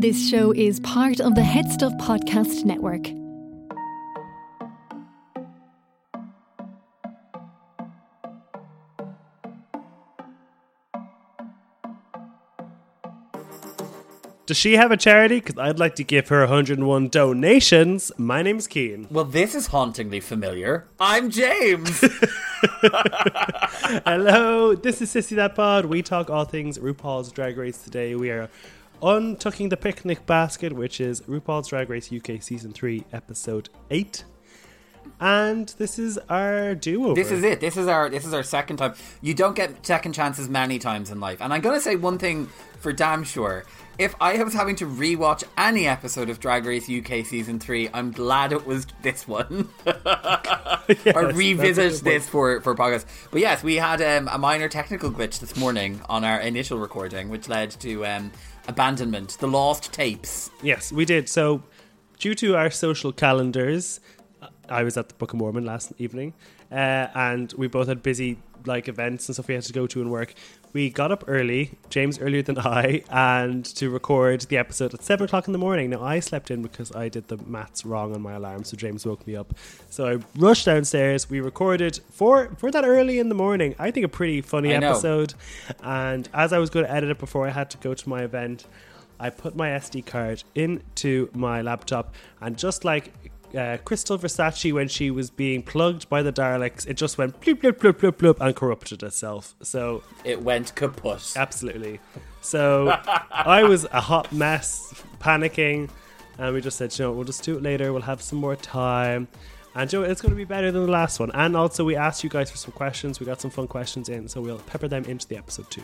This show is part of the Head Stuff Podcast Network. Does she have a charity? Because I'd like to give her 101 donations. My name's Cian. Well, this is hauntingly familiar. I'm James. Hello, this is Sissy That Pod. We talk all things RuPaul's Drag Race today. We are untucking the picnic basket, which is RuPaul's Drag Race UK Season 3, Episode 8. And this is our do-over. this is it. This is our this is our second time. You don't get second chances many times in life. And I'm gonna say one thing for damn sure. If I was having to rewatch any episode of Drag Race UK season three, I'm glad it was this one. or that's a revisit this for for podcast. But yes, we had um, a minor technical glitch this morning on our initial recording, which led to um, abandonment, the lost tapes. Yes, we did. So, due to our social calendars, I was at the Book of Mormon last evening, uh, and we both had busy like events and stuff we had to go to and work. We got up early, James earlier than I, and to record the episode at seven o'clock in the morning. Now I slept in because I did the maths wrong on my alarm, so James woke me up. So I rushed downstairs. We recorded for for that early in the morning. I think a pretty funny I know. episode. And as I was going to edit it before I had to go to my event, I put my SD card into my laptop, and just like uh, Krystal Versace when she was being plugged by the Daleks, it just went bloop bloop bloop bloop bloop and corrupted itself. So It went kaput. absolutely. So I was a hot mess, panicking, and we just said, you know, we'll just do it later. We'll have some more time. And you know, it's going to be better than the last one. And also, we asked you guys for some questions. We got some fun questions in, so we'll pepper them into the episode too.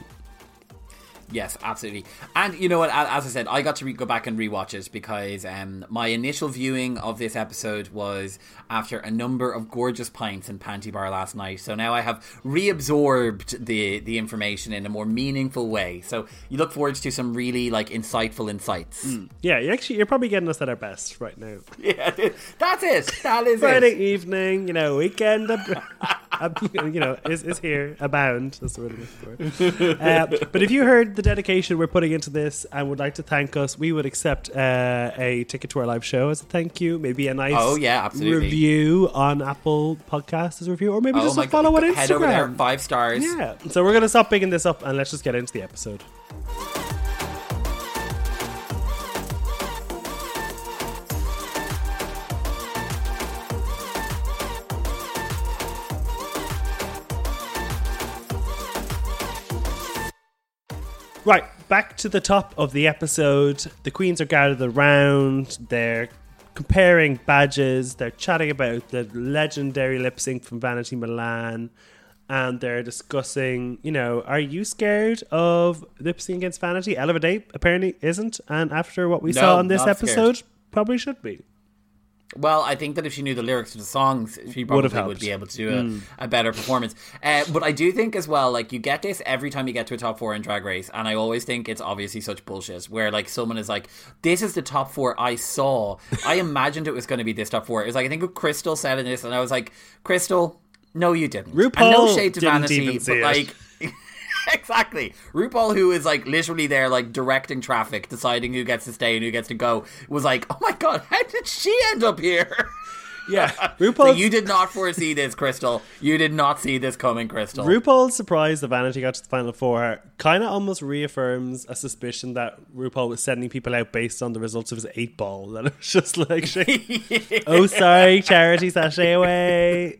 Yes, absolutely. And you know what? As I said, I got to re- go back and rewatch it because um, my initial viewing of this episode was after a number of gorgeous pints in Panty Bar last night. So now I have reabsorbed the the information in a more meaningful way. So you look forward to some really like insightful insights. Yeah, you actually, you're probably getting us at our best right now. Yeah, that's it. That is Friday it. evening, you know, weekend, ab- ab- you know, is, is here, abound. That's the word I'm looking for. Uh, but if you heard the dedication we're putting into this and would like to thank us, we would accept uh, a ticket to our live show as a thank you. Maybe a nice Oh, yeah, absolutely. review on Apple Podcasts as a review, or maybe Oh just a follow God. on Head over there, Instagram. five stars. Yeah. So we're going to stop picking this up and let's just get into the episode. Right, back to the top of the episode. The queens are gathered around. They're comparing badges. They're chatting about the legendary lip sync from Vanity Milan. And they're discussing, you know, are you scared of lip sync against Vanity? Ella Vaday apparently isn't. And after what we No, saw on this not scared. episode, probably should be. Well, I think that if she knew the lyrics to the songs, she probably would be able to do a, a better performance. Uh, but I do think as well, like you get this every time you get to a top four in Drag Race, and I always think it's obviously such bullshit. Where like someone is like, "This is the top four I saw. I imagined it was going to be this top four. It was like I think Krystal said in this, and I was like, "Krystal, no, you didn't." and no shade to didn't vanity, even but it. like. exactly. RuPaul, who is like literally there, like directing traffic, deciding who gets to stay and who gets to go, was like, "Oh my god, how did she end up here?" Yeah. So you did not foresee this, Krystal. You did not see this coming, Krystal. RuPaul's surprise that Vanity got to the final four kind of almost reaffirms a suspicion that RuPaul was sending people out based on the results of his eight ball. That it was just like, oh, sorry, charity sashay away.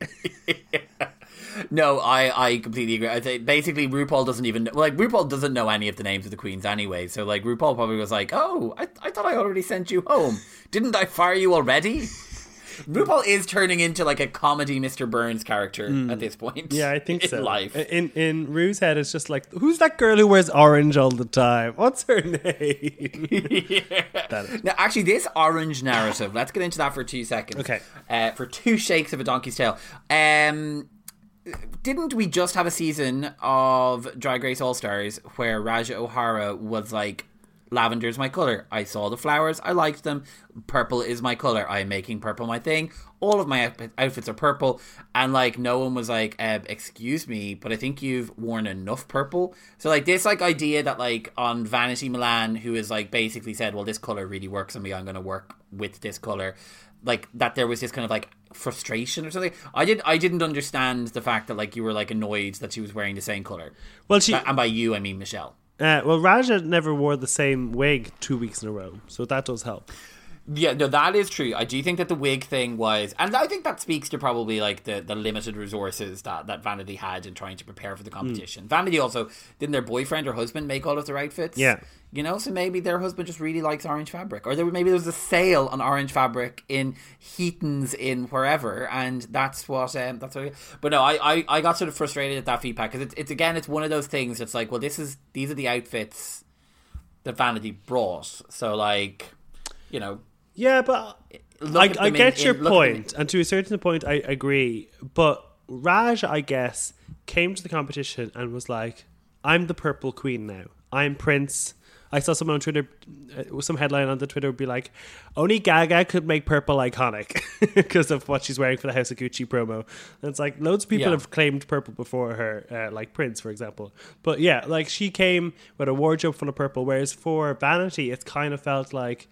No, I, I completely agree. I think basically RuPaul doesn't even like RuPaul doesn't know any of the names of the queens anyway. So like RuPaul probably was like, "Oh, I, I thought I already sent you home. Didn't I fire you already?" RuPaul is turning into like a comedy Mr. Burns character at this point. Yeah, I think in so. Life. In in Rue's head, it's just like, who's that girl who wears orange all the time? What's her name? Is- Now, actually, this orange narrative. let's get into that for two seconds. Okay. Uh, for two shakes of a donkey's tail. Um, didn't we just have a season of Drag Race All Stars where Raja O'Hara was like lavender is my color. I saw the flowers, I liked them. Purple is my color. I'm making purple my thing. All of my outfits are purple, and like no one was like, "Excuse me, but I think you've worn enough purple." So like this like idea that like on Vanity Milan, who is like basically said, "Well, this color really works on me. I'm going to work with this color." Like that, there was this kind of like frustration or something. I did. I didn't understand the fact that like you were like annoyed that she was wearing the same color. Well, she and by you I mean Michelle. Uh, well, Raja never wore the same wig two weeks in a row, so that does help. Yeah, no, that is true. I do think that the wig thing was, and I think that speaks to probably like the, the limited resources that, that Vanity had in trying to prepare for the competition. Mm. Vanity also didn't their boyfriend or husband make all of their outfits. Yeah, you know, so maybe their husband just really likes orange fabric, or there maybe there was a sale on orange fabric in Heaton's in wherever, and that's what um, that's what. But no, I, I, I got sort of frustrated at that feedback because it's it's again it's one of those things. It's like, well, this is these are the outfits that Vanity brought, so like, you know yeah, but I, I get in, your in, point, and to a certain point, I agree. But Raj, I guess, came to the competition and was like, "I'm the purple queen now. I'm Prince." I saw someone on Twitter, uh, some headline on the Twitter would be like, "Only Gaga could make purple iconic because of what she's wearing for the House of Gucci promo." And it's like loads of people yeah. have claimed purple before her, uh, like Prince, for example. But yeah, like she came with a wardrobe full of purple, whereas for Vanity, it's kind of felt like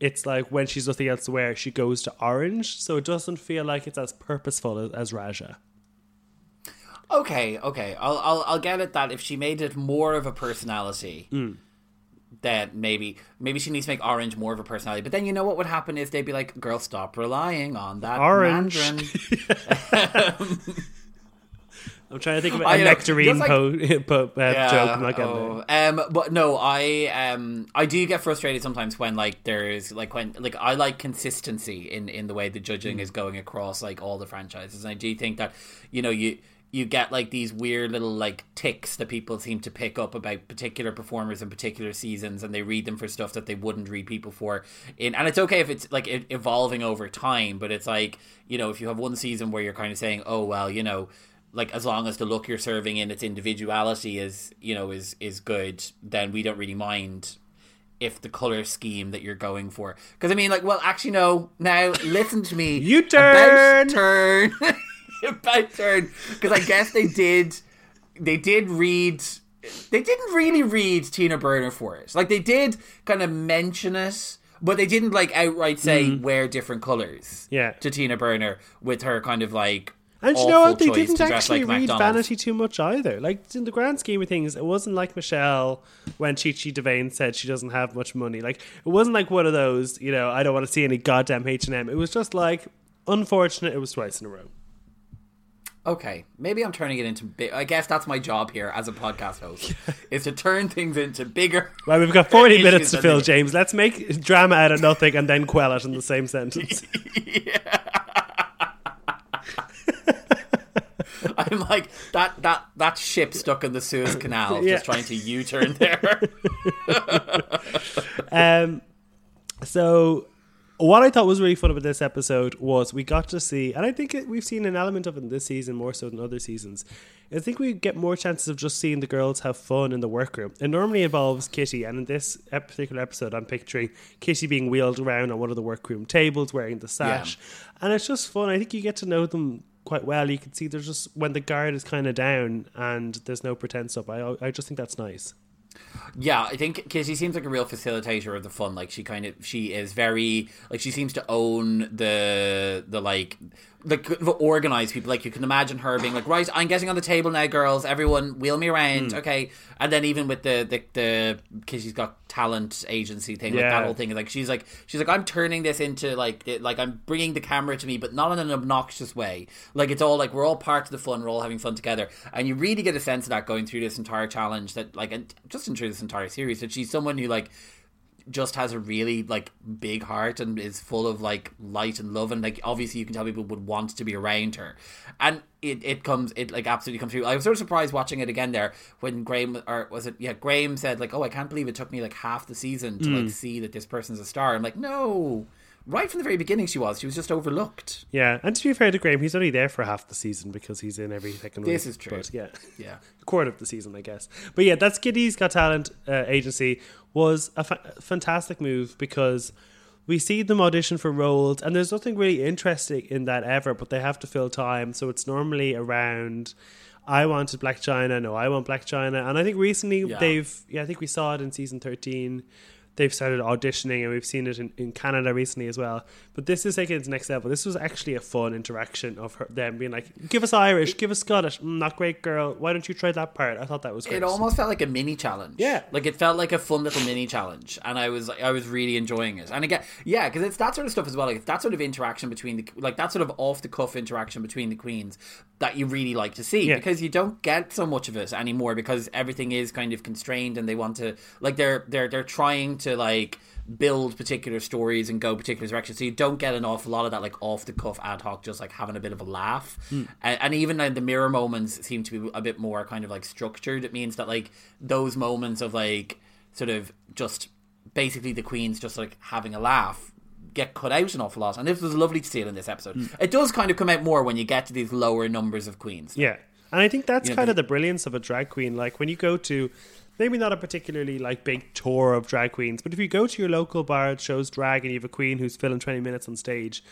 it's like when she's nothing else to wear, she goes to orange. So it doesn't feel like it's as purposeful as, as Raja. Okay, okay, I'll, I'll I'll get it that if she made it more of a personality, mm. then maybe maybe she needs to make orange more of a personality. But then you know what would happen is they'd be like, "Girl, stop relying on that orange." I'm trying to think of a nectarine like, po, po, uh, yeah, joke. I'm not oh, Um, but no, I um, I do get frustrated sometimes when like there's like when like I like consistency in in the way the judging mm. is going across like all the franchises, and I do think that you know you you get like these weird little like ticks that people seem to pick up about particular performers in particular seasons and they read them for stuff that they wouldn't read people for in and it's okay if it's like evolving over time but it's like you know if you have one season where you're kind of saying oh well you know like as long as the look you're serving in its individuality is you know is is good then we don't really mind if the color scheme that you're going for. Because i mean like well actually no. Now listen to me. You turn about turn. About turn. Because i guess they did they did read they didn't really read tina burner for it. Like they did kind of mention it but they didn't like outright say mm. wear different colors yeah. to tina burner with her kind of like and you know what? They didn't actually like read McDonald's. Vanity too much either. Like in the grand scheme of things, it wasn't like Michelle when Chi Chi DeVayne said she doesn't have much money. Like it wasn't like one of those. You know, I don't want to see any goddamn H and M. It was just like unfortunate. It was twice in a row. Okay, maybe I'm turning it into. Big, I guess that's my job here as a podcast host is to turn things into bigger. Well, we've got 40 minutes to fill, James. Let's make drama out of nothing and then quell it in the same sentence. yeah. I'm like that that that ship stuck in the Suez Canal, yeah. just trying to U-turn there. um, so what I thought was really fun about this episode was we got to see, and I think it, we've seen an element of it in this season more so than other seasons. I think we get more chances of just seeing the girls have fun in the workroom. It normally involves Kitty, and in this particular episode, I'm picturing Kitty being wheeled around on one of the workroom tables wearing the sash, yeah. and it's just fun. I think you get to know them quite well. You can see there's just when the guard is kind of down and there's no pretense up. I I just think that's nice. Yeah, I think Kitty seems like a real facilitator of the fun. Like she kind of she is very like she seems to own the the like like organized people. Like you can imagine her being like, right, I'm getting on the table now, girls. Everyone, wheel me around, mm. okay? And then even with the the the because she's got talent agency thing, yeah. like that whole thing. Like she's like she's like I'm turning this into like it, like I'm bringing the camera to me, but not in an obnoxious way. Like it's all like we're all part of the fun. We're all having fun together, and you really get a sense of that going through this entire challenge. That like and just through this entire series, that she's someone who like just has a really like big heart and is full of like light and love and like obviously you can tell people would want to be around her. And it, it comes it like absolutely comes through. I was sort of surprised watching it again there when Graham or was it yeah Graham said like oh I can't believe it took me like half the season to mm. like see that this person's a star. I'm like no right from the very beginning, she was. She was just overlooked. Yeah, and to be fair to Graham, he's only there for half the season because he's in every second. This week, is true. But yeah, Yeah. a quarter of the season, I guess. But yeah, that's Kitty's Got Talent uh, agency was a fa- fantastic move because we see them audition for roles, and there's nothing really interesting in that ever, but they have to fill time, so it's normally around. I wanted Black China. No, I want Black China, and I think recently Yeah. they've. Yeah, I think we saw it in season thirteen. They've started auditioning, and we've seen it in, in Canada recently as well. But this is taking it to the next level. This was actually a fun interaction of her, them being like, "Give us Irish, give us Scottish, mm, not great girl. Why don't you try that part?" I thought that was great. It almost felt like a mini challenge. Yeah. like it felt like a fun little mini challenge, and I was I was really enjoying it. And again, yeah, because it's that sort of stuff as well. Like it's that sort of interaction between the like that sort of off the cuff interaction between the queens that you really like to see Yeah. because you don't get so much of it anymore because everything is kind of constrained and they want to like they're they're they're trying to like build particular stories and go particular directions. So you don't get an awful lot of that like off the cuff ad hoc, just like having a bit of a laugh. And, and even uh, the mirror moments seem to be a bit more kind of like structured. It means that like those moments of like sort of just basically the queens just like having a laugh get cut out an awful lot. And this was lovely to see it in this episode. It does kind of come out more when you get to these lower numbers of queens. Yeah. And I think that's You know, kind the- of the brilliance of a drag queen. Like when you go to maybe not a particularly like big tour of drag queens, but if you go to your local bar that shows drag and you have a queen who's filling 20 minutes on stage,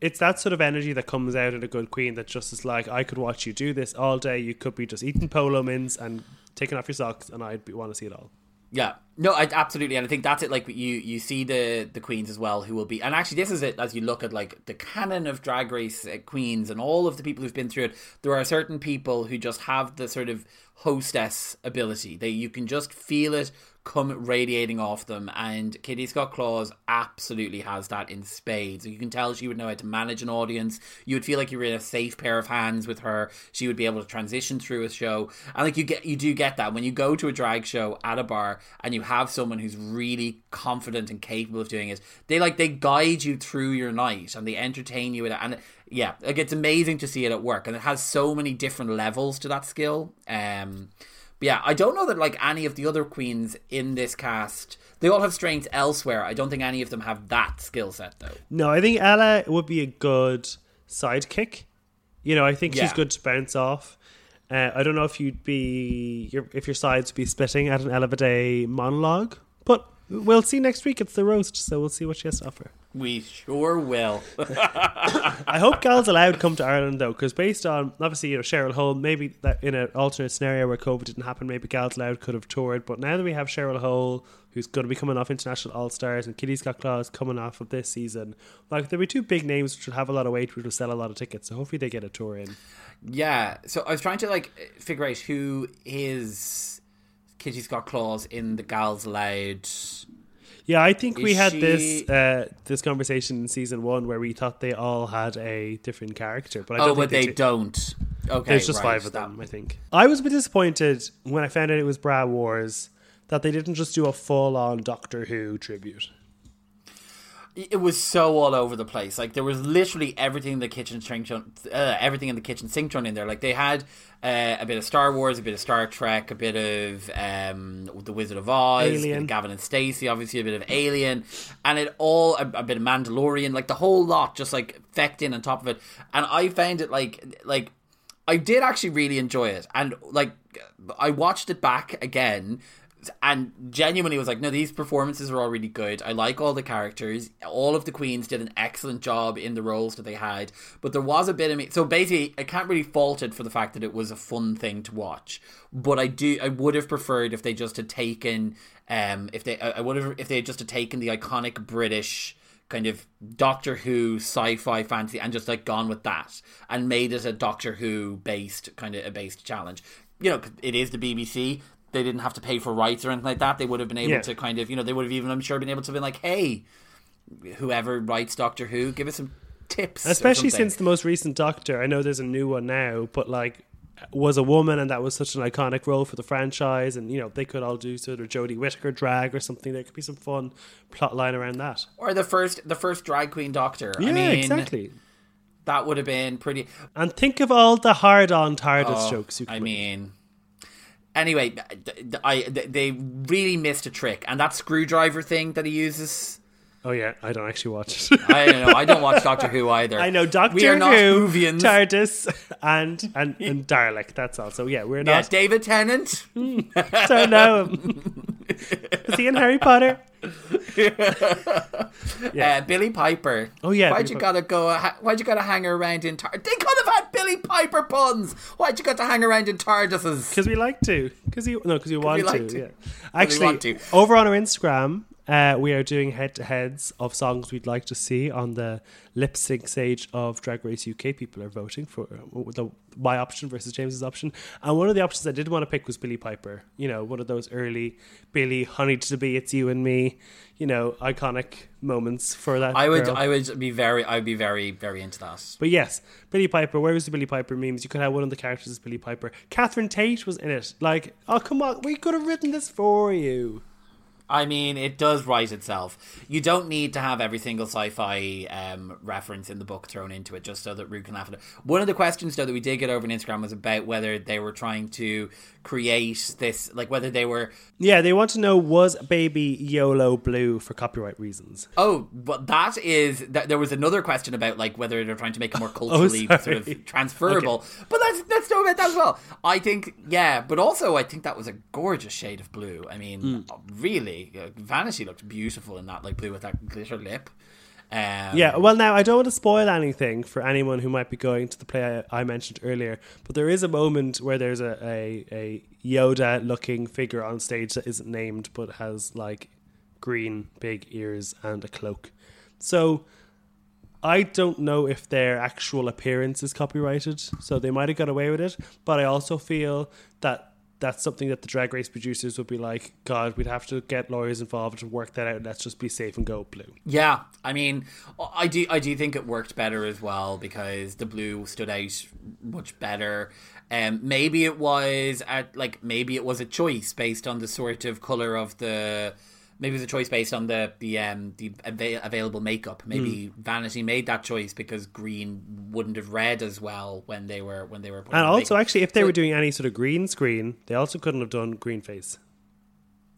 it's that sort of energy that comes out in a good queen that just is like, I could watch you do this all day. You could be just eating polo mints and taking off your socks, and I'd want to see it all. Yeah, no, I, absolutely, and I think that's it. Like you, you see the the queens as well, who will be, and actually, this is it. As you look at like the canon of Drag Race uh, queens and all of the people who've been through it, there are certain people who just have the sort of hostess ability. They you can just feel it come radiating off them, and Kitty Scott Claus absolutely has that in spades. You can tell she would know how to manage an audience. You would feel like you were in a safe pair of hands with her. She would be able to transition through a show, and like you get, you do get that when you go to a drag show at a bar and you have someone who's really confident and capable of doing it. They like they guide you through your night and they entertain you with it, and yeah, like it's amazing to see it at work, and it has so many different levels to that skill. Um. But yeah, I don't know that like any of the other queens in this cast, they all have strengths elsewhere. I don't think any of them have that skill set though. No, I think Ella would be a good sidekick. You know, I think she's good to bounce off. Uh, I don't know if you'd be your if your sides would be splitting at an Ella Vaday monologue, but we'll see next week. It's the roast, so we'll see what she has to offer. We sure will. I hope Gals Aloud come to Ireland though, because based on obviously you know Cheryl Hole, maybe that in an alternate scenario where COVID didn't happen, maybe Gals Aloud could have toured. But now that we have Cheryl Hole, who's going to be coming off International All Stars, and Kitty Scott Claus coming off of this season, like there'll be two big names which will have a lot of weight, which will sell a lot of tickets. So hopefully they get a tour in. yeah. So I was trying to like figure out who is Kitty Scott Claus in the Gals Aloud. Yeah, I think we had she- this uh, this conversation in season one where we thought they all had a different character, but I don't Oh, think but they do. don't. Okay, There's just right, five of that- them, I think. I was a bit disappointed when I found out it was Bra Wars that they didn't just do a full on Doctor Who tribute. It was so all over the place. Like there was literally everything in the kitchen sink, uh, everything in the kitchen sink thrown in there. Like they had uh, a bit of Star Wars, a bit of Star Trek, a bit of um, the Wizard of Oz, Alien. Gavin and Stacey, obviously a bit of Alien, and it all a, a bit of Mandalorian, like the whole lot, just like fecked in on top of it. And I found it like like I did actually really enjoy it, and like I watched it back again, and genuinely was like, no, these performances are all really good. I like all the characters. All of the queens did an excellent job in the roles that they had, but there was a bit of me. So basically, I can't really fault it for the fact that it was a fun thing to watch. But I do, I would have preferred if they just had taken, um, if they, I would have, if they had just had taken the iconic British kind of Doctor Who sci-fi fantasy and just like gone with that and made it a Doctor Who based kind of a based challenge. You know, it is the BBC. They didn't have to pay for rights or anything like that. They would have been able Yeah. to kind of, you know, they would have even, I'm sure, been able to be like, hey, whoever writes Doctor Who, give us some tips. Especially since the most recent Doctor, I know there's a new one now, but like was a woman and that was such an iconic role for the franchise and you know they could all do sort of Jodie Whittaker drag or something there could be some fun plot line around that or the first, the first drag queen Doctor. yeah I mean, exactly That would have been pretty. and think of all the hard on TARDIS Oh, jokes you could I mean, anyway, I they really missed a trick, and that screwdriver thing that he uses Oh yeah, I don't actually watch it. I don't know. I don't watch Doctor Who either. I know Doctor We are not Who, Whovians. TARDIS, and and and Dalek. That's also yeah, we're not. yeah. David Tennant. don't know him. Is he in Harry Potter? Uh, Billie Piper. Oh, yeah, Why'd Billie you Pi- gotta go? ha- Why'd you gotta hang around in? Tar- they could have had Billie Piper puns. Why'd you got to hang around in TARDISes? Because we like to. Because you no, because you want like to. to. Yeah. Actually, want to. over on our Instagram, uh, we are doing head-to-heads of songs we'd like to see on the lip sync stage of Drag Race UK. People are voting for uh, the my option versus James's option, and one of the options I did want to pick was Billie Piper. You know, one of those early Billie, "Honey to be It's You and Me," you know, iconic moments for that. I would, girl. I would be very, I'd be very, very into that. But yes, Billie Piper. Where was the Billie Piper memes? You could have one of the characters as Billie Piper. Catherine Tate was in it. Like, oh come on, we could have written this for you. I mean, it does write itself. You don't need to have every single sci-fi um, reference in the book thrown into it just so that Rue can laugh at it. One of the questions, though, that we did get over on Instagram was about whether they were trying to create this, like whether they were Yeah, they want to know was Baby YOLO blue for copyright reasons. Oh, but that is that. There was another question about like whether they're trying to make it more culturally sorry. sort of transferable. But let's let's talk about that as well. I think yeah, but also I think that was a gorgeous shade of blue. I mean, really, Vanity looked beautiful in that like blue with that glitter lip. Um, Yeah, well, now I don't want to spoil anything for anyone who might be going to the play I, I mentioned earlier, but there is a moment where there's a, a, a Yoda looking figure on stage that isn't named but has like green big ears and a cloak. So I don't know if their actual appearance is copyrighted, so they might have got away with it, but I also feel that that's something that the drag race producers would be like, God, we'd have to get lawyers involved to work that out. Let's just be safe and go blue. Yeah, I mean, I do I do think it worked better as well because the blue stood out much better. Um, maybe it was at like maybe it was a choice based on the sort of color of the. Maybe it was a choice based on the the um the ava- available makeup. Maybe Vanity made that choice because green wouldn't have read as well when they were when they were. putting And also, makeup. actually, if they So- were doing any sort of green screen, they also couldn't have done green face.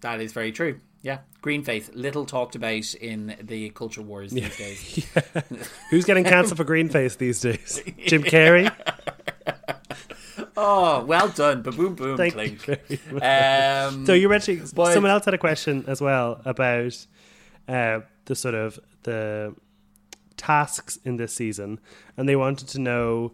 that is very true. Yeah, green face, little talked about in the culture wars these days. Who's getting cancelled for green face these days? Jim Carrey? Oh, well done, ba boom boom Thank clink. you. Um, So you mentioned someone else had a question as well about uh, the sort of the tasks in this season, and they wanted to know: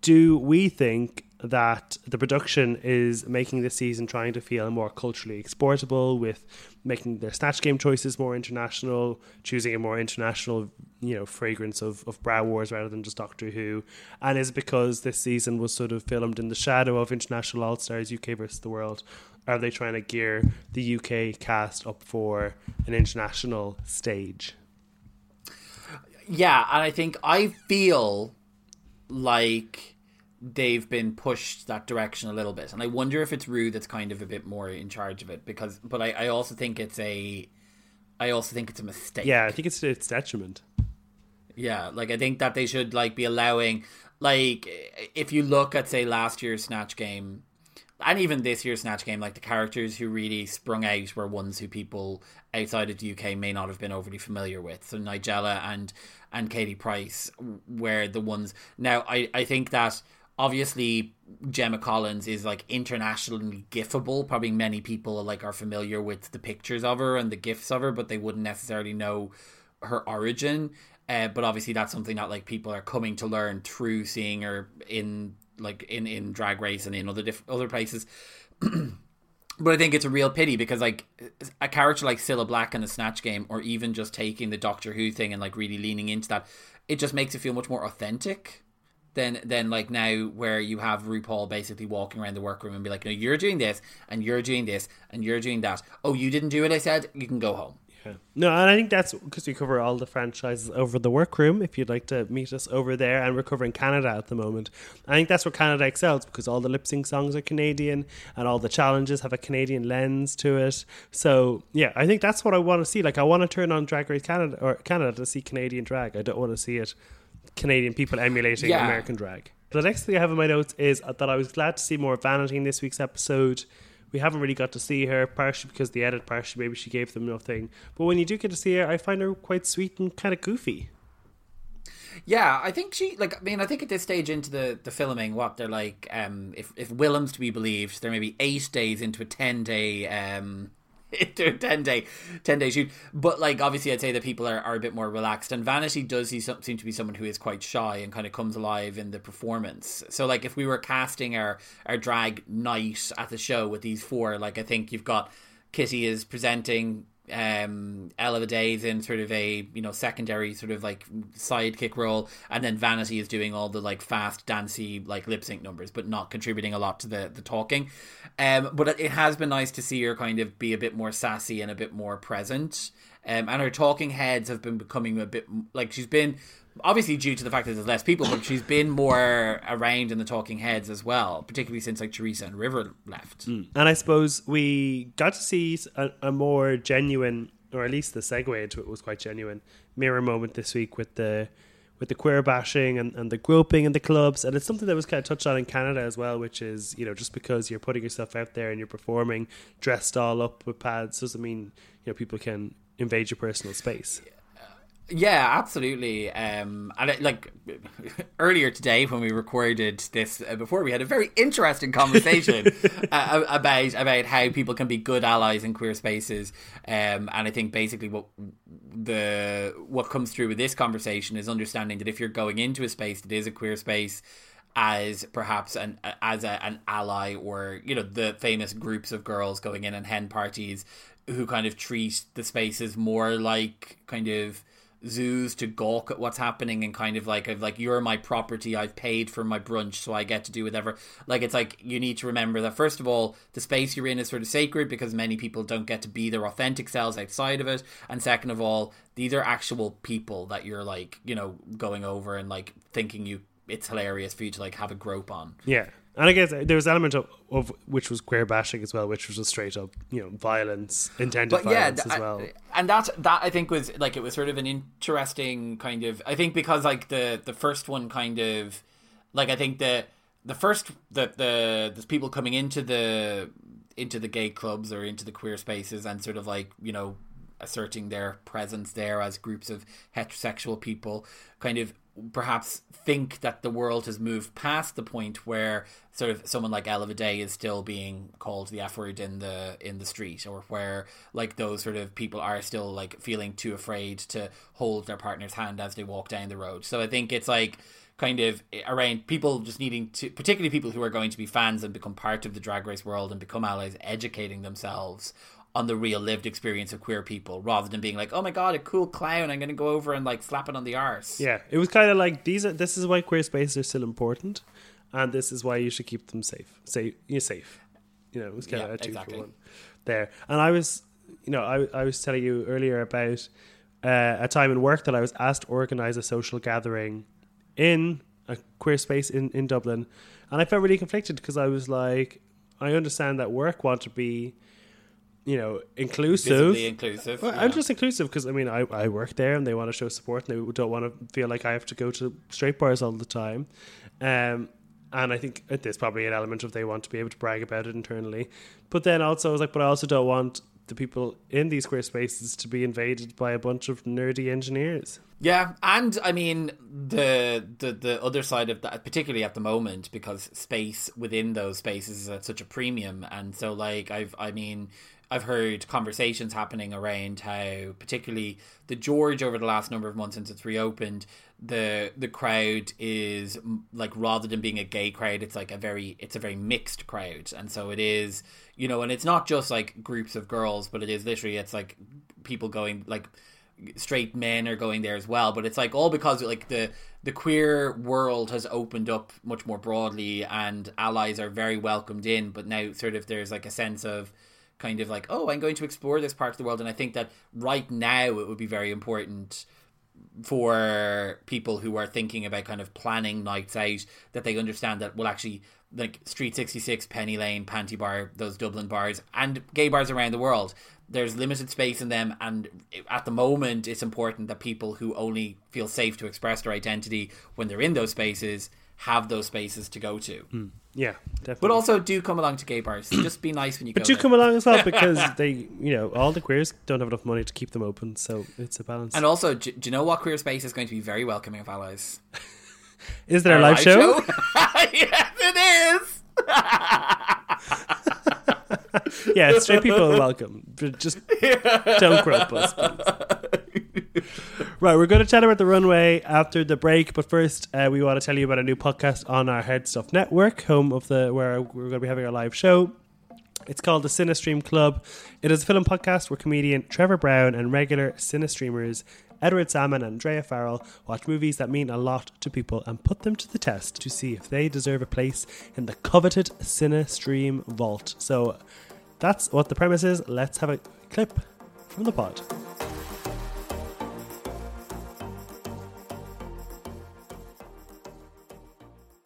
Do we think that the production is making this season trying to feel more culturally exportable, with making their snatch game choices more international, choosing a more international, you know, fragrance of, of Bra Wars rather than just Doctor Who, and is because this season was sort of filmed in the shadow of International All Stars UK versus the World? Are they trying to gear the UK cast up for an international stage? Yeah, and I think I feel like they've been pushed that direction a little bit, and I wonder if it's Rue that's kind of a bit more in charge of it because, but I, I also think it's a, I also think it's a mistake. Yeah, I think it's its detriment. Yeah, like I think that they should like be allowing like if you look at say last year's Snatch game and even this year's Snatch game, like the characters who really sprung out were ones who people outside of the UK may not have been overly familiar with. So Nigella and and Katie Price were the ones. Now I I think that obviously Gemma Collins is like internationally gifable. Probably many people like are familiar with the pictures of her and the gifs of her, but they wouldn't necessarily know her origin. Uh, but obviously that's something that like people are coming to learn through seeing her in like in in drag race and in other diff- other places. but I think it's a real pity because like a character like Cilla Black in the Snatch Game, or even just taking the Doctor Who thing and like really leaning into that, it just makes it feel much more authentic than than like now where you have RuPaul basically walking around the workroom and be like, no, you're doing this and you're doing this and you're doing that. Oh, you didn't do what I said. You can go home. Yeah. No, and I think that's because we cover all the franchises over the workroom. If you'd like to meet us over there, and we're covering Canada at the moment. I think that's where Canada excels because all the lip sync songs are Canadian, and all the challenges have a Canadian lens to it. So yeah, I think that's what I want to see. Like I want to turn on Drag Race Canada or Canada to see Canadian drag. I don't want to see it Canadian people emulating Yeah. American drag. The next thing I have in my notes is that I was glad to see more vanity in this week's episode. we haven't really got to see her, partially because the edit, partially maybe she gave them nothing. But when you do get to see her, I find her quite sweet and kind of goofy. Yeah, I think she like. I mean, I think at this stage into the the filming, what they're like, um, if if Willam's to be believed, they're maybe eight days into a ten day um into a 10 day 10 day shoot. But like obviously i'd say that people are, are a bit more relaxed. And vanity does he seem to be someone who is quite shy and kind of comes alive in the performance. So like if we were casting our our drag night at the show with these four like i think you've got kitty is presenting um Ella Vaday's in sort of a you know secondary sort of like sidekick role and then Vanity is doing all the like fast dancey like lip sync numbers but not contributing a lot to the the talking. Um but it has been nice to see her kind of be a bit more sassy and a bit more present. Um and her talking heads have been becoming a bit like she's been obviously due to the fact that there's less people, but she's been more around in the talking heads as well, particularly since like Teresa and River left. Mm. And I suppose we got to see a, a, more genuine, or at least the segue into it was quite genuine, mirror moment this week with the with the queer bashing and, and the groping in the clubs. And it's something that was kind of touched on in Canada as well, which is, you know, just because you're putting yourself out there and you're performing dressed all up with pads doesn't mean, you know, people can invade your personal space. Yeah, absolutely. Um, and it, like earlier today when we recorded this uh, before, we had a very interesting conversation uh, about about how people can be good allies in queer spaces. Um, and I think basically what the what comes through with this conversation is understanding that if you're going into a space that is a queer space as perhaps an as a, an ally or you know the famous groups of girls going in and hen parties who kind of treat the spaces more like kind of zoos to gawk at what's happening and kind of like of like you're my property i've paid for my brunch so i get to do whatever. Like it's like you need to remember that first of all the space you're in is sort of sacred because many people don't get to be their authentic selves outside of it. And second of all these are actual people that you're like you know going over and like thinking you it's hilarious for you to like have a grope on. Yeah and I guess there was an element of, of which was queer bashing as well, which was just straight up, you know, violence, intended but violence yeah, as well. and that that I think was like it was sort of an interesting kind of. I think because like the the first one kind of like I think the the first the the the people coming into the into the gay clubs or into the queer spaces and sort of like you know asserting their presence there as groups of heterosexual people kind of perhaps think that the world has moved past the point where sort of someone like Vaday is still being called the F word in the in the street, or where like those sort of people are still like feeling too afraid to hold their partner's hand as they walk down the road. So I think it's like kind of around people just needing to, particularly people who are going to be fans and become part of the drag race world and become allies, educating themselves on the real lived experience of queer people rather than being like, oh my god, a cool clown, I'm going to go over and like slap it on the arse. Yeah, it was kind of like these. Are, this is why queer spaces are still important, and this is why you should keep them safe. Say you're safe. You know, it was kind yeah, of a two exactly. for one there. And I was, you know, I I was telling you earlier about uh, a time in work that I was asked to organize a social gathering in a queer space in in Dublin, and I felt really conflicted because I was like, I understand that work want to be you know, inclusive. Visibly inclusive. Well, yeah. I'm just inclusive because I mean, I, I work there and they want to show support and they don't want to feel like I have to go to straight bars all the time. Um, and I think there's probably an element of they want to be able to brag about it internally. But then also, I was like, but I also don't want the people in these queer spaces to be invaded by a bunch of nerdy engineers. Yeah, and I mean the the the other side of that, particularly at the moment, because space within those spaces is at such a premium, and so like I've I mean I've heard conversations happening around how, particularly the George, over the last number of months since it's reopened, the the crowd is like rather than being a gay crowd, it's like a very it's a very mixed crowd, and so it is you know, and it's not just like groups of girls, but it is literally it's like people going like straight men are going there as well. But it's like all because like the the queer world has opened up much more broadly and allies are very welcomed in but now sort of there's like a sense of kind of like, oh, I'm going to explore this part of the world. And I think that right now it would be very important for people who are thinking about kind of planning nights out that they understand that well actually like Street 66, Penny Lane, Panty Bar, those Dublin bars, and gay bars around the world. There's limited space in them, and at the moment, it's important that people who only feel safe to express their identity when they're in those spaces have those spaces to go to. Mm. Yeah, definitely. But also, do come along to gay bars. Just be nice when you But go. do there. come along as well because they, you know, all the queers don't have enough money to keep them open, so it's a balance. and also, do, do you know what queer space is going to be very welcoming of allies? Is there a Our live, show? yes, it is. yeah, straight people are welcome. But just don't grope us. please. Right, we're going to chat about the runway after the break, but first, uh, we want to tell you about a new podcast on our Head Stuff Network, home of the where we're going to be having our live show. It's called the Cinestream Club. It is a film podcast where comedian Trevor Brown and regular Cinestreamers Edward Salmon and Andrea Farrell watch movies that mean a lot to people and put them to the test to see if they deserve a place in the coveted Cinestream vault. So that's what the premise is. Let's have a clip from the pod.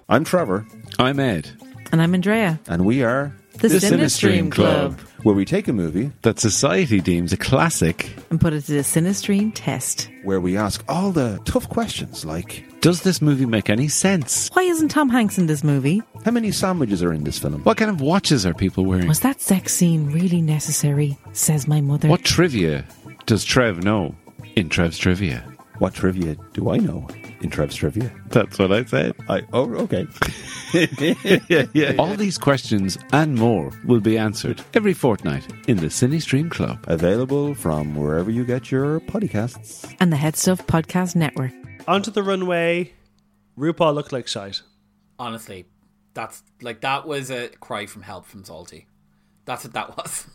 I'm Trevor, I'm Ed. And I'm Andrea. and we are The, Cinestream Club. where we take a movie That society deems a classic. And put it to the Cinestream test. where we ask all the tough questions like Does this movie make any sense? Why isn't Tom Hanks in this movie? how many sandwiches are in this film? What kind of watches are people wearing? Was that sex scene really necessary? Says my mother. What trivia does Trev know in Trev's trivia? What trivia do I know in Trev's trivia? That's what I said. I oh okay. yeah, yeah. All these questions and more will be answered every fortnight in the Cinestream Club. Available from wherever you get your podcasts. And the Head Stuff Podcast Network. Onto the runway. RuPaul looked like shite. Honestly, that's like that was a cry from help from Zaldy. That's what that was.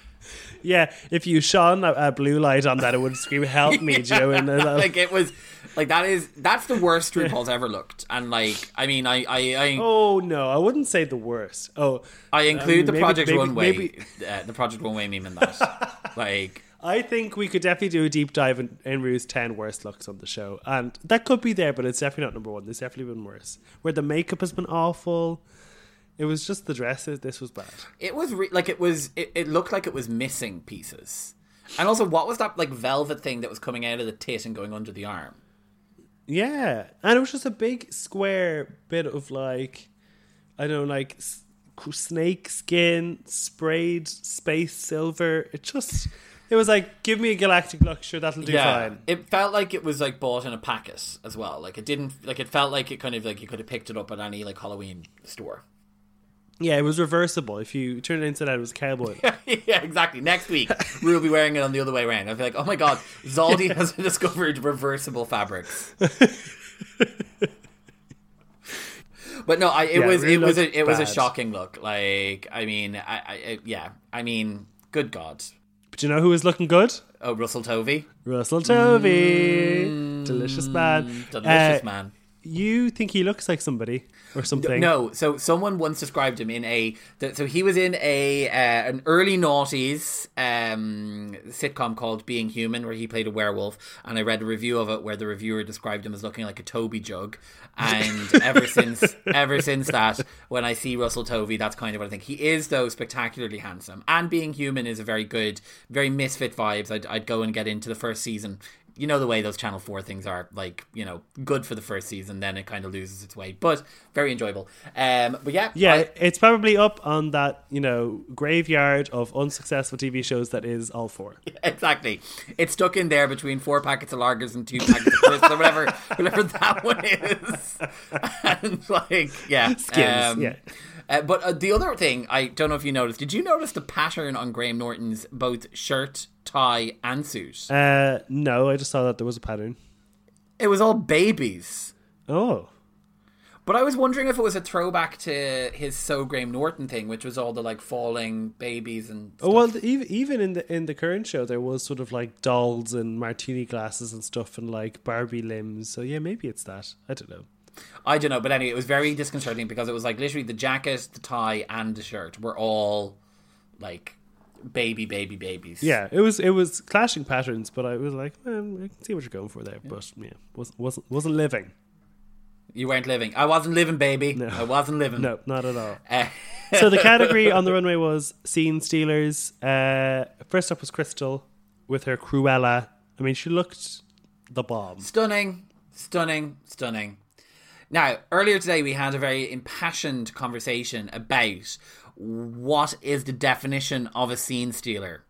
Yeah, if you shone a, a blue light on that, it would scream, "Help me, Joe!" And uh, like it was like that is that's the worst RuPaul's ever looked. And like I mean I I I, oh no, I wouldn't say the worst. Oh, I include um, the maybe- Project maybe- Runway maybe- uh, the Project Runway meme in that. like I think we could definitely do a deep dive in, in Rue's 10 worst looks on the show. And that could be there, but it's definitely not number one. There's definitely been worse. Where the makeup has been awful. It was just the dresses. This was bad. it was re- like it was it, it looked like it was missing pieces. And also what was that like velvet thing that was coming out of the tit and going under the arm? Yeah. And it was just a big square bit of like, I don't know, like s- snake skin, sprayed space silver. It just, it was like, give me a galactic look, sure, that'll do fine. It felt like it was like bought in a packet as well. Like it didn't like it felt like it kind of like you could have picked it up at any like Halloween store. Yeah, it was reversible. If you turn it inside out, it was cowboy. yeah, exactly. Next week, we'll be wearing it on the other way around. I'll be like, oh my god, Zaldy has discovered reversible fabrics. but no, I, it Yeah, it was really it was a it was a shocking look. Like, I mean, I, I yeah, I mean, good god. but you know who was looking good? Oh, Russell Tovey, Russell Tovey. Delicious man. delicious Uh, man. You think he looks like somebody or something? No, so someone once described him in a. So he was in a uh, an early noughties um, sitcom called Being Human, where he played a werewolf, and I read a review of it where the reviewer described him as looking like a Toby jug. And ever since ever since that, when I see Russell Tovey, that's kind of what I think. He is though spectacularly handsome, and Being Human is a very good, very misfit vibes. I'd, I'd go and get into the first season you know the way those Channel 4 things are, like, you know, good for the first season, then it kind of loses its way. But very enjoyable. Um, but yeah. Yeah, I- it's probably up on that, you know, graveyard of unsuccessful TV shows that is all four. exactly. It's stuck in there between four packets of lagers and two packets of crisps or whatever, whatever that one is. and, like, yeah. Skins, yeah. Uh, but uh, the other thing, I don't know if you noticed, did you notice the pattern on Graham Norton's both shirt, tie, and suit? Uh, no, I just saw that there was a pattern. it was all babies. Oh. But I was wondering if it was a throwback to his So Graham Norton thing, which was all the like falling babies and. Oh well, the- even even in the in the current show, there was sort of like dolls and martini glasses and stuff, and like Barbie limbs. So yeah, maybe it's that. I don't know. I don't know, but anyway, it was very disconcerting because it was like literally the jacket, the tie, and the shirt were all like baby, baby, babies. Yeah, it was it was clashing patterns, but I was like, um, I can see what you're going for there, but yeah, wasn't wasn't wasn't living. you weren't living. I wasn't living, baby. No. I wasn't living. No, not at all. Uh, so the category on the runway was scene stealers. Uh, first up was Krystal with her Cruella. I mean, she looked the bomb. stunning, Stunning, stunning. Now, earlier today, we had a very impassioned conversation about what is the definition of a scene stealer.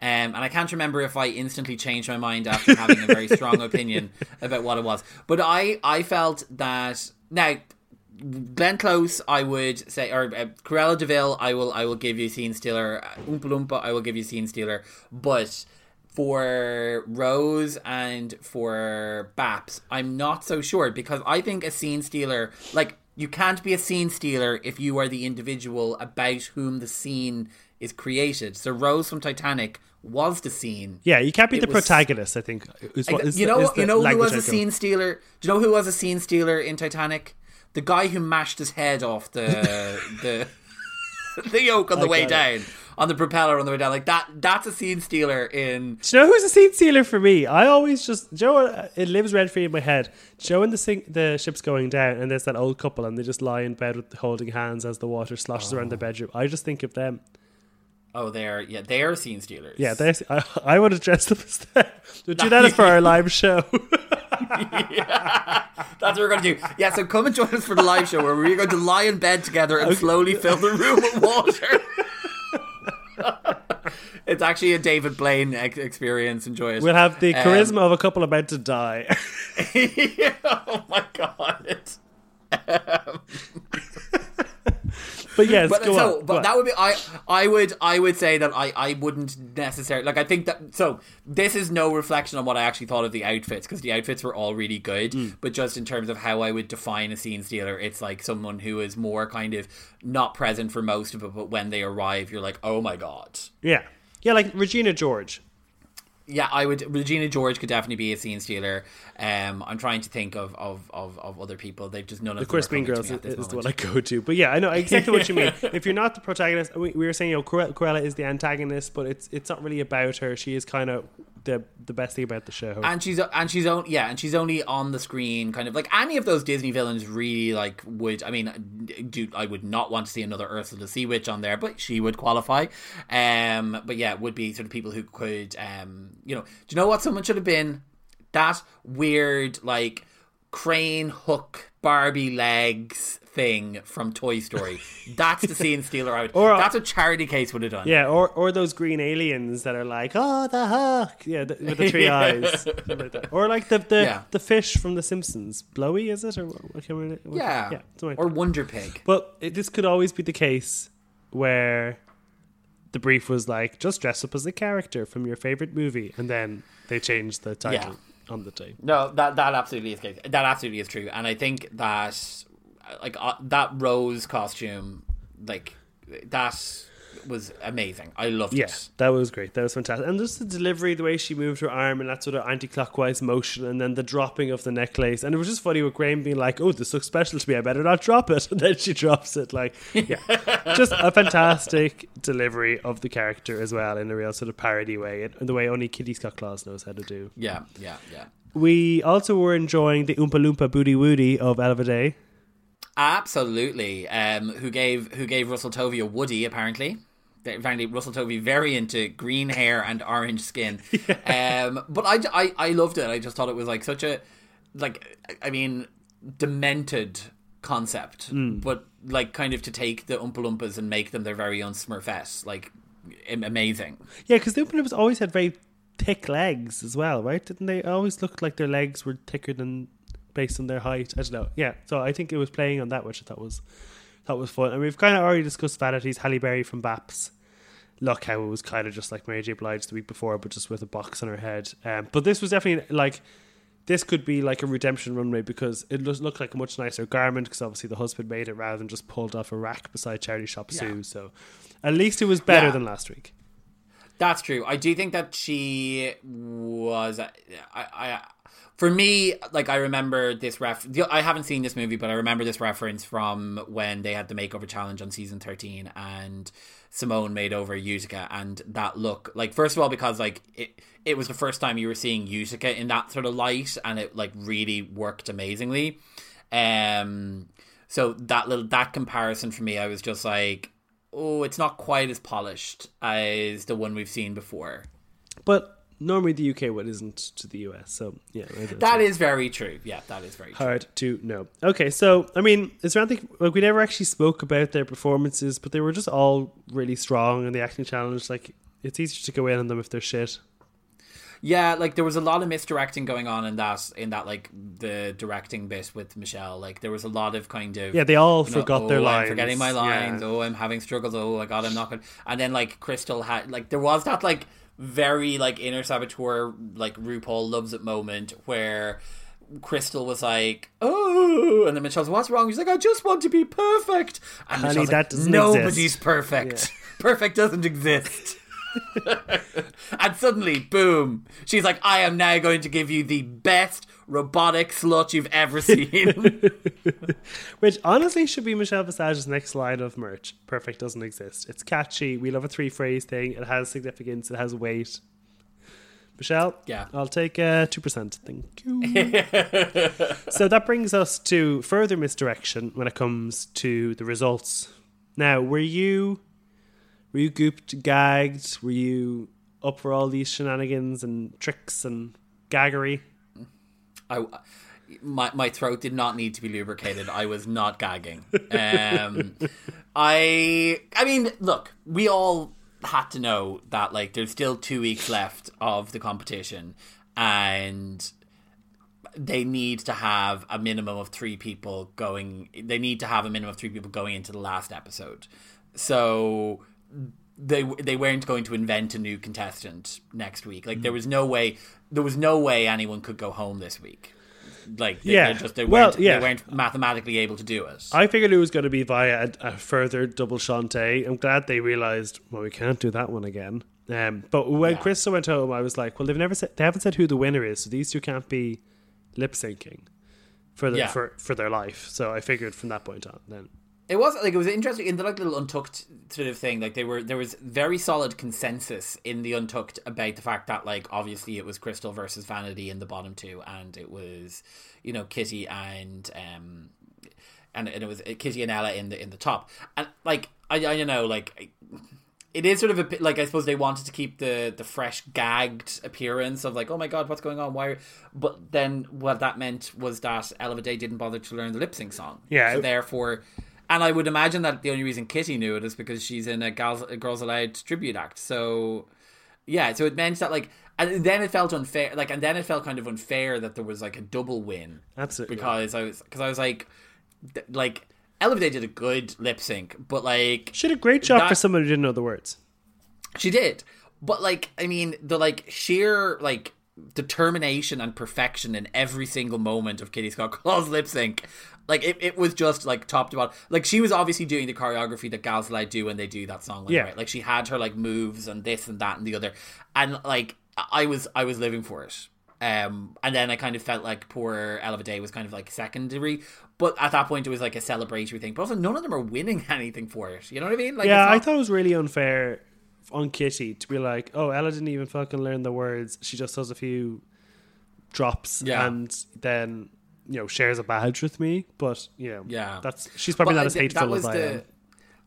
Um, and I can't remember if I instantly changed my mind after having a very strong opinion about what it was. But I, I felt that now Glenn Close, I would say, or uh, Cruella de Vil, I will, I will give you scene stealer. Oompa Loompa, I will give you scene stealer. But for Rose and for Baps, I'm not so sure because I think a scene stealer, like you can't be a scene stealer if you are the individual about whom the scene is created. So Rose from Titanic was the scene. Yeah, you can't be It the was- protagonist. I think. Is what, is you know, the you know who was a scene stealer? Do you know who was a scene stealer in Titanic? The guy who mashed his head off the the the yoke on the I way down. it. On the propeller on the way down. Like that. That's a scene stealer in. Do you know who's a scene stealer for me? I always just do you know it lives rent free in my head. Do you know when the sing, the ship's going down and there's that old couple and they just lie in bed with holding hands as the water sloshes around their oh. bedroom. I just think of them. Oh, they're yeah, they're scene stealers. Yeah, they, I, I would have dressed up as them. We'll do that for our live show. That's what we're going to do. Yeah, so come and join us for the live show where we're going to lie in bed together and slowly fill the room with water. it's actually a David Blaine ex- experience. Enjoy it. We'll have the Um, charisma of a couple about to die. oh my god. But yes, But so, on. but that would be I. I would. I would say that I. I wouldn't necessarily like. I think that. So this is no reflection on what I actually thought of the outfits because the outfits were all really good. Mm. But just in terms of how I would define a scene stealer, it's like someone who is more kind of not present for most of it, but when they arrive, you're like, oh my god. yeah, yeah, like Regina George. Yeah, I would. Regina George could definitely be a scene stealer. Um, I'm trying to think of of, of, of other people. They've just none of Of course, Mean Girls is, me is the one. I go to. But yeah, I know exactly what you mean. If you're not the protagonist, we, we were saying, you know, Cruella is the antagonist, but it's it's not really about her. She is kind of the the best thing about the show. and she's and she's only yeah, and she's only on the screen, kind of like any of those Disney villains. Really, like would I mean, do I would not want to see another Ursula the Sea Witch on there, but she would qualify. Um, but yeah, would be sort of people who could, um, you know, do you know what someone should have been? That weird like crane hook Barbie legs thing from Toy Story. That's the scene stealer out. Or- That's what Charity Kase would have done. yeah, or or those green aliens that are like, oh, the hook, yeah, the, with the three eyes, like that. or like the the, Yeah. the fish from The Simpsons, Blowy, is it? Or what, what, can we- what- Yeah. yeah, like or. Wonder Pig. But it, this could always be the case where the brief was like, just dress up as a character from your favorite movie, and then they changed the title on the tape. No, that that absolutely is case. That absolutely is true, and I think that like uh, that Rose costume, like that was amazing. I loved Yeah, it. that was great. That was fantastic. And just the delivery, the way she moved her arm and that sort of anti-clockwise motion, and then the dropping of the necklace. And it was just funny with Graham being like, "Oh, this looks special to me. I better not drop it." And then she drops it. Like, yeah, just a fantastic delivery of the character as well in a real sort of parody way, and the way only Kitty Scott Claus knows how to do. Yeah, yeah, yeah. We also were enjoying the Oompa Loompa Booty Woody of Ella Vaday. Absolutely. Um, who gave who gave Russell Tovey a Woody? Apparently, apparently Russell Tovey very into green hair and orange skin. Um, but I, I I loved it. I just thought it was like such a like I mean demented concept, but like kind of to take the Oompa Loompas and make them their very own Smurfette, like amazing. Yeah, because the Oompa Loompas always had very thick legs as well, right? Didn't they always look like their legs were thicker than based on their height? I don't know. Yeah, so I think it was playing on that, which I thought was that was fun. And we've kind of already discussed vanities. Halle Berry from Baps. Look how it was kind of just like Mary J. Blige the week before, but just with a box on her head. Um, but this was definitely like this could be like a redemption runway because it does look like a much nicer garment because obviously the husband made it rather than just pulled off a rack beside Charity Shop Sue. So at least it was better Yeah. than last week. That's true. I do think that she was. I, I, for me, like I remember this ref. I haven't seen this movie, but I remember this reference from when they had the makeover challenge on season thirteen, and Symone made over Utica, and that look. Like first of all, because like it, it was the first time you were seeing Utica in that sort of light, and it like really worked amazingly. Um, so that little that comparison for me, I was just like, oh, it's not quite as polished as the one we've seen before. But normally the UK what isn't to the US. So yeah, That is very true. Yeah, that is very true. hard to know. Okay, so I mean, it's around anything like we never actually spoke about their performances, but they were just all really strong in the acting challenge. Like it's easier to go in on them if they're shit. Yeah, like there was a lot of misdirecting going on in that in that like the directing bit with Michelle. Like there was a lot of kind of Yeah, they all you know, forgot oh, their I'm lines. forgetting my lines. Yeah. Oh, I'm having struggles. Oh, my god, I'm not good. And then like Krystal had like there was that like very like inner saboteur like RuPaul loves it moment where. Krystal was like, "Oh," and then Michelle's, "What's wrong?" She's like, "I just want to be perfect." And Honey, Michelle's that like, doesn't "Nobody's exist." perfect. Perfect doesn't exist." and suddenly, boom, she's like, I am now going to give you the best robotic slut you've ever seen. Which honestly should be Michelle Visage's next line of merch. Perfect doesn't exist. It's catchy. We love a three phrase thing. It has significance. It has weight. Michelle, Yeah. I'll take uh, 2%. Thank you. so that brings us to further misdirection when it comes to the results. Now, were you were you gooped, gagged? Were you up for all these shenanigans and tricks and gaggery? I, my my throat did not need to be lubricated. I was not gagging. Um, I I mean, look, we all had to know that like there's still two weeks left of the competition, and they need to have a minimum of three people going. They need to have a minimum of three people going into the last episode. So they they weren't going to invent a new contestant next week. Like there was no way there was no way anyone could go home this week. Like they, Yeah. just they Well, weren't yeah. they weren't mathematically able to do it. I figured it was going to be via a, a further double Shantae. I'm glad they realized, well, we can't do that one again. Um, but when Yeah. Krystal went home, I was like, well, they've never said they haven't said who the winner is, so these two can't be lip syncing for the, Yeah. for for their life. So I figured from that point on, then It was like it was interesting in the like little untucked sort of thing. Like they were there was very solid consensus in the untucked about the fact that like obviously it was Krystal versus Vanity in the bottom two, and it was you know Kitty and um and, and it was Kitty and Ella in the in the top. And like I I don't know like. It is sort of a like I suppose they wanted to keep the the fresh gagged appearance of like oh my god what's going on why but then what that meant was that Ella Vaday didn't bother to learn the lip sync song Yeah. so therefore and I would imagine that the only reason Kitty knew it is because she's in a, Gals, a Girls Aloud tribute act. So, yeah, so it meant that, like, and then it felt unfair. Like, and then it felt kind of unfair that there was, like, a double win. Absolutely. Because I was, because I was like, th- like, Vaday did a good lip sync, but, like, she did a great job That- for someone who didn't know the words. she did. But like, I mean, the like sheer like determination and perfection in every single moment of Kitty Scott Claus's lip sync. Like it, it was just like top to bottom. Like she was obviously doing the choreography that Gals Aloud do when they do that song. Like, Yeah. right? Like she had her like moves and this and that and the other. And like I was I was living for it. Um, and then I kind of felt like poor Ella Vaday was kind of like secondary, but at that point it was like a celebratory thing. But also none of them are winning anything for it. You know what I mean? Like, yeah, it's I thought it was really unfair on Kitty to be like, oh, Ella didn't even fucking learn the words. She just does a few drops Yeah. and then you know shares a badge with me. But you know, Yeah. that's she's probably But not uh, as th- hateful as I the, am.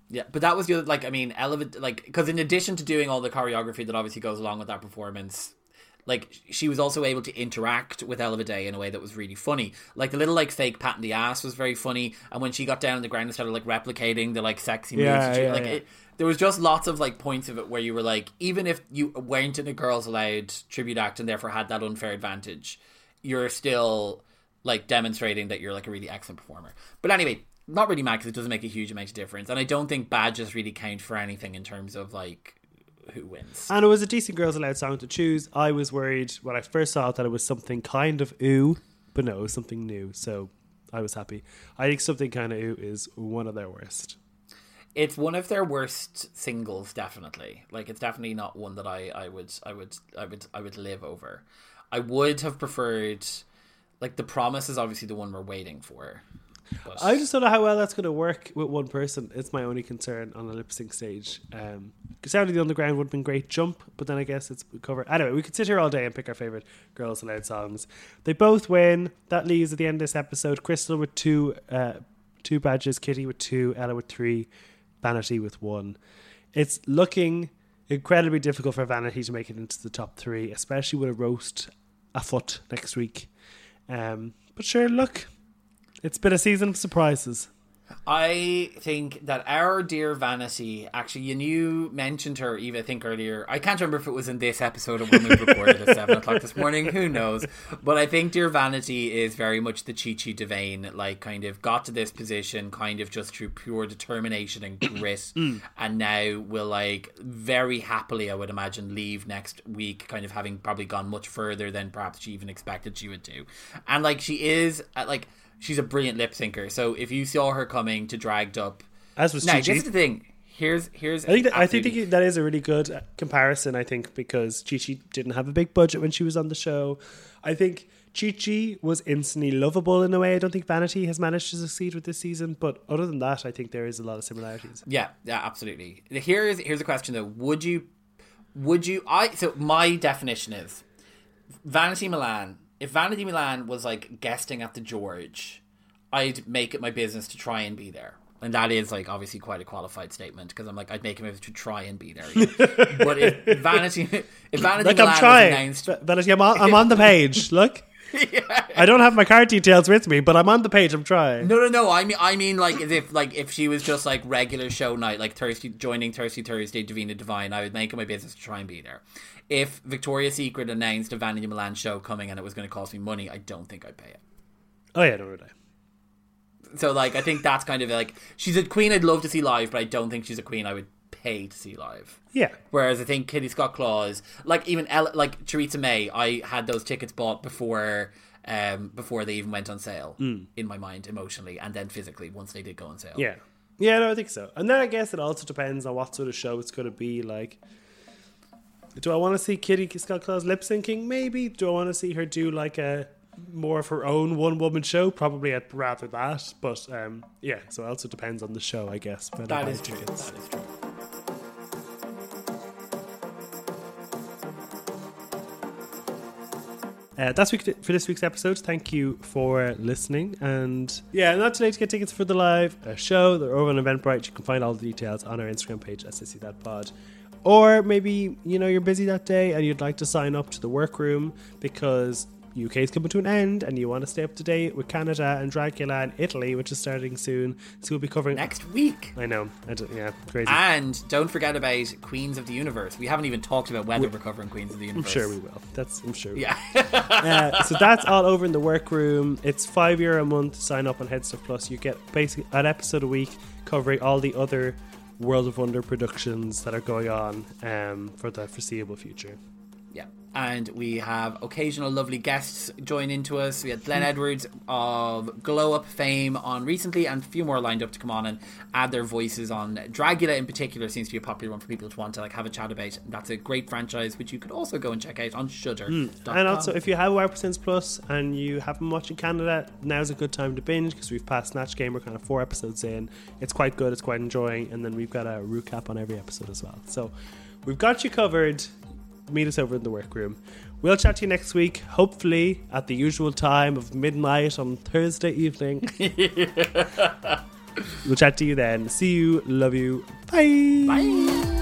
Yeah, but that was the other, like I mean, elevate like because in addition to doing all the choreography that obviously goes along with that performance, like she was also able to interact with Ella Vaday in a way that was really funny. Like the little like fake pat in the ass was very funny, and when she got down on the ground and started like replicating the like sexy moves, Yeah, yeah, like yeah. It, there was just lots of like points of it where you were like, even if you weren't in a Girls Aloud tribute act and therefore had that unfair advantage, you're still like demonstrating that you're like a really excellent performer. But anyway, not really mad because it doesn't make a huge amount of difference, and I don't think badges really count for anything in terms of like who wins. And it was a decent Girls Aloud song to choose. I was worried when I first saw it that it was something kind of ooh, but no, it was something new. So I was happy. I think something kind of ooh is one of their worst. It's one of their worst singles, definitely. Like it's definitely not one that I, I would I would I would I would live over. I would have preferred like the promise is obviously the one we're waiting for. But I just don't know how well that's going to work with one person. It's my only concern on a lip sync stage. Um, Sound of the Underground would have been great jump, but then I guess it's covered. Anyway, we could sit here all day and pick our favorite Girls Aloud songs. They both win. That leaves at the end of this episode Krystal with two, uh, two badges, Kitty with two, Ella with three, Vanity with one. It's looking incredibly difficult for Vanity to make it into the top three, especially with a roast afoot next week. Um, but sure, look, it's been a season of surprises. I think that our dear Vanity, actually, and you mentioned her, Eva, I think earlier. I can't remember if it was in this episode or when we recorded at 7 o'clock this morning. Who knows? But I think dear Vanity is very much the Chi Chi DeVayne, like, kind of got to this position kind of just through pure determination and grit. and now will, like, very happily, I would imagine, leave next week, kind of having probably gone much further than perhaps she even expected she would do. And, like, she is, uh, like, she's a brilliant lip syncer. So if you saw her coming to dragged up, As was now Chi this is the thing. Here's here's I think that, I think that is a really good uh, comparison. I think because Chi Chi didn't have a big budget when she was on the show. I think Chi Chi was instantly lovable in a way. I don't think Vanity has managed to succeed with this season, but other than that, I think there is a lot of similarities. Yeah, yeah, absolutely. Here's here's a question though. Would you would you I so my definition is Vanity Milan. If Vanity Milan was like guesting at the George, I'd make it my business to try and be there. And that is like obviously quite a qualified statement because I'm like I'd make it my business to try and be there. but if Vanity if Vanity Like Milan I'm trying, announced Va- Vanity. I'm on, I'm on the page. Look, I don't have my card details with me, but I'm on the page. I'm trying. No, no, no. I mean, I mean, like as if, like, if she was just like regular show night, like Thursday, joining Thursday, Thursday, Davina Divine, I would make it my business to try and be there. If Victoria's Secret announced a Vanity Milan show coming and it was going to cost me money, I don't think I'd pay it. Oh yeah, no, no, no. So, like, I think that's kind of like she's a queen I'd love to see live, but I don't think she's a queen I would pay to see live. Yeah, Whereas I think Kitty Scott Claus, like even like Theresa May, I had those tickets bought before um before they even went on sale in my mind emotionally and then physically once they did go on sale. yeah, yeah. No, I think so. And then I guess it also depends on what sort of show it's going to be. Like, do I want to see Kitty Scott Claus lip syncing? Maybe. Do I want to see her do like a more of her own one woman show? Probably I'd rather that. But um, yeah, so it also depends on the show, I guess. I That true. That is true. Uh, that's for this week's episode. Thank you for listening. And yeah, not too late to get tickets for the live uh, show. They're over on Eventbrite. You can find all the details on our Instagram page, Sissy That Pod. Or maybe you know you're busy that day and you'd like to sign up to the workroom because UK is coming to an end and you want to stay up to date with Canada and Dragula and Italy, which is starting soon. So we'll be covering. Next week. I know. I yeah, crazy. And don't forget about Queens of the Universe. We haven't even talked about whether we're covering Queens of the Universe. I'm sure we will. That's I'm sure. Yeah. Uh, so that's all over in the workroom. It's five euro a month. Sign up on Headstuff Plus. You get basically an episode a week covering all the other World of Wonder productions that are going on um, for the foreseeable future. And we have occasional lovely guests join into us. We had Glenn hmm. Edwards of Glow Up fame on recently, and a few more lined up to come on and add their voices on. Dragula in particular seems to be a popular one for people to want to like have a chat about. That's a great franchise, which you could also go and check out on Shudder. Hmm. And also, if you have WOW Presents Plus and you haven't watched in Canada, now's a good time to binge because we've passed Snatch Game. We're kind of four episodes in. It's quite good. It's quite enjoying. And then we've got a recap on every episode as well. So we've got you covered. Meet us over in the workroom. We'll chat to you next week, hopefully at the usual time of midnight on Thursday evening. we'll chat to you then. See you. Love you. Bye. Bye.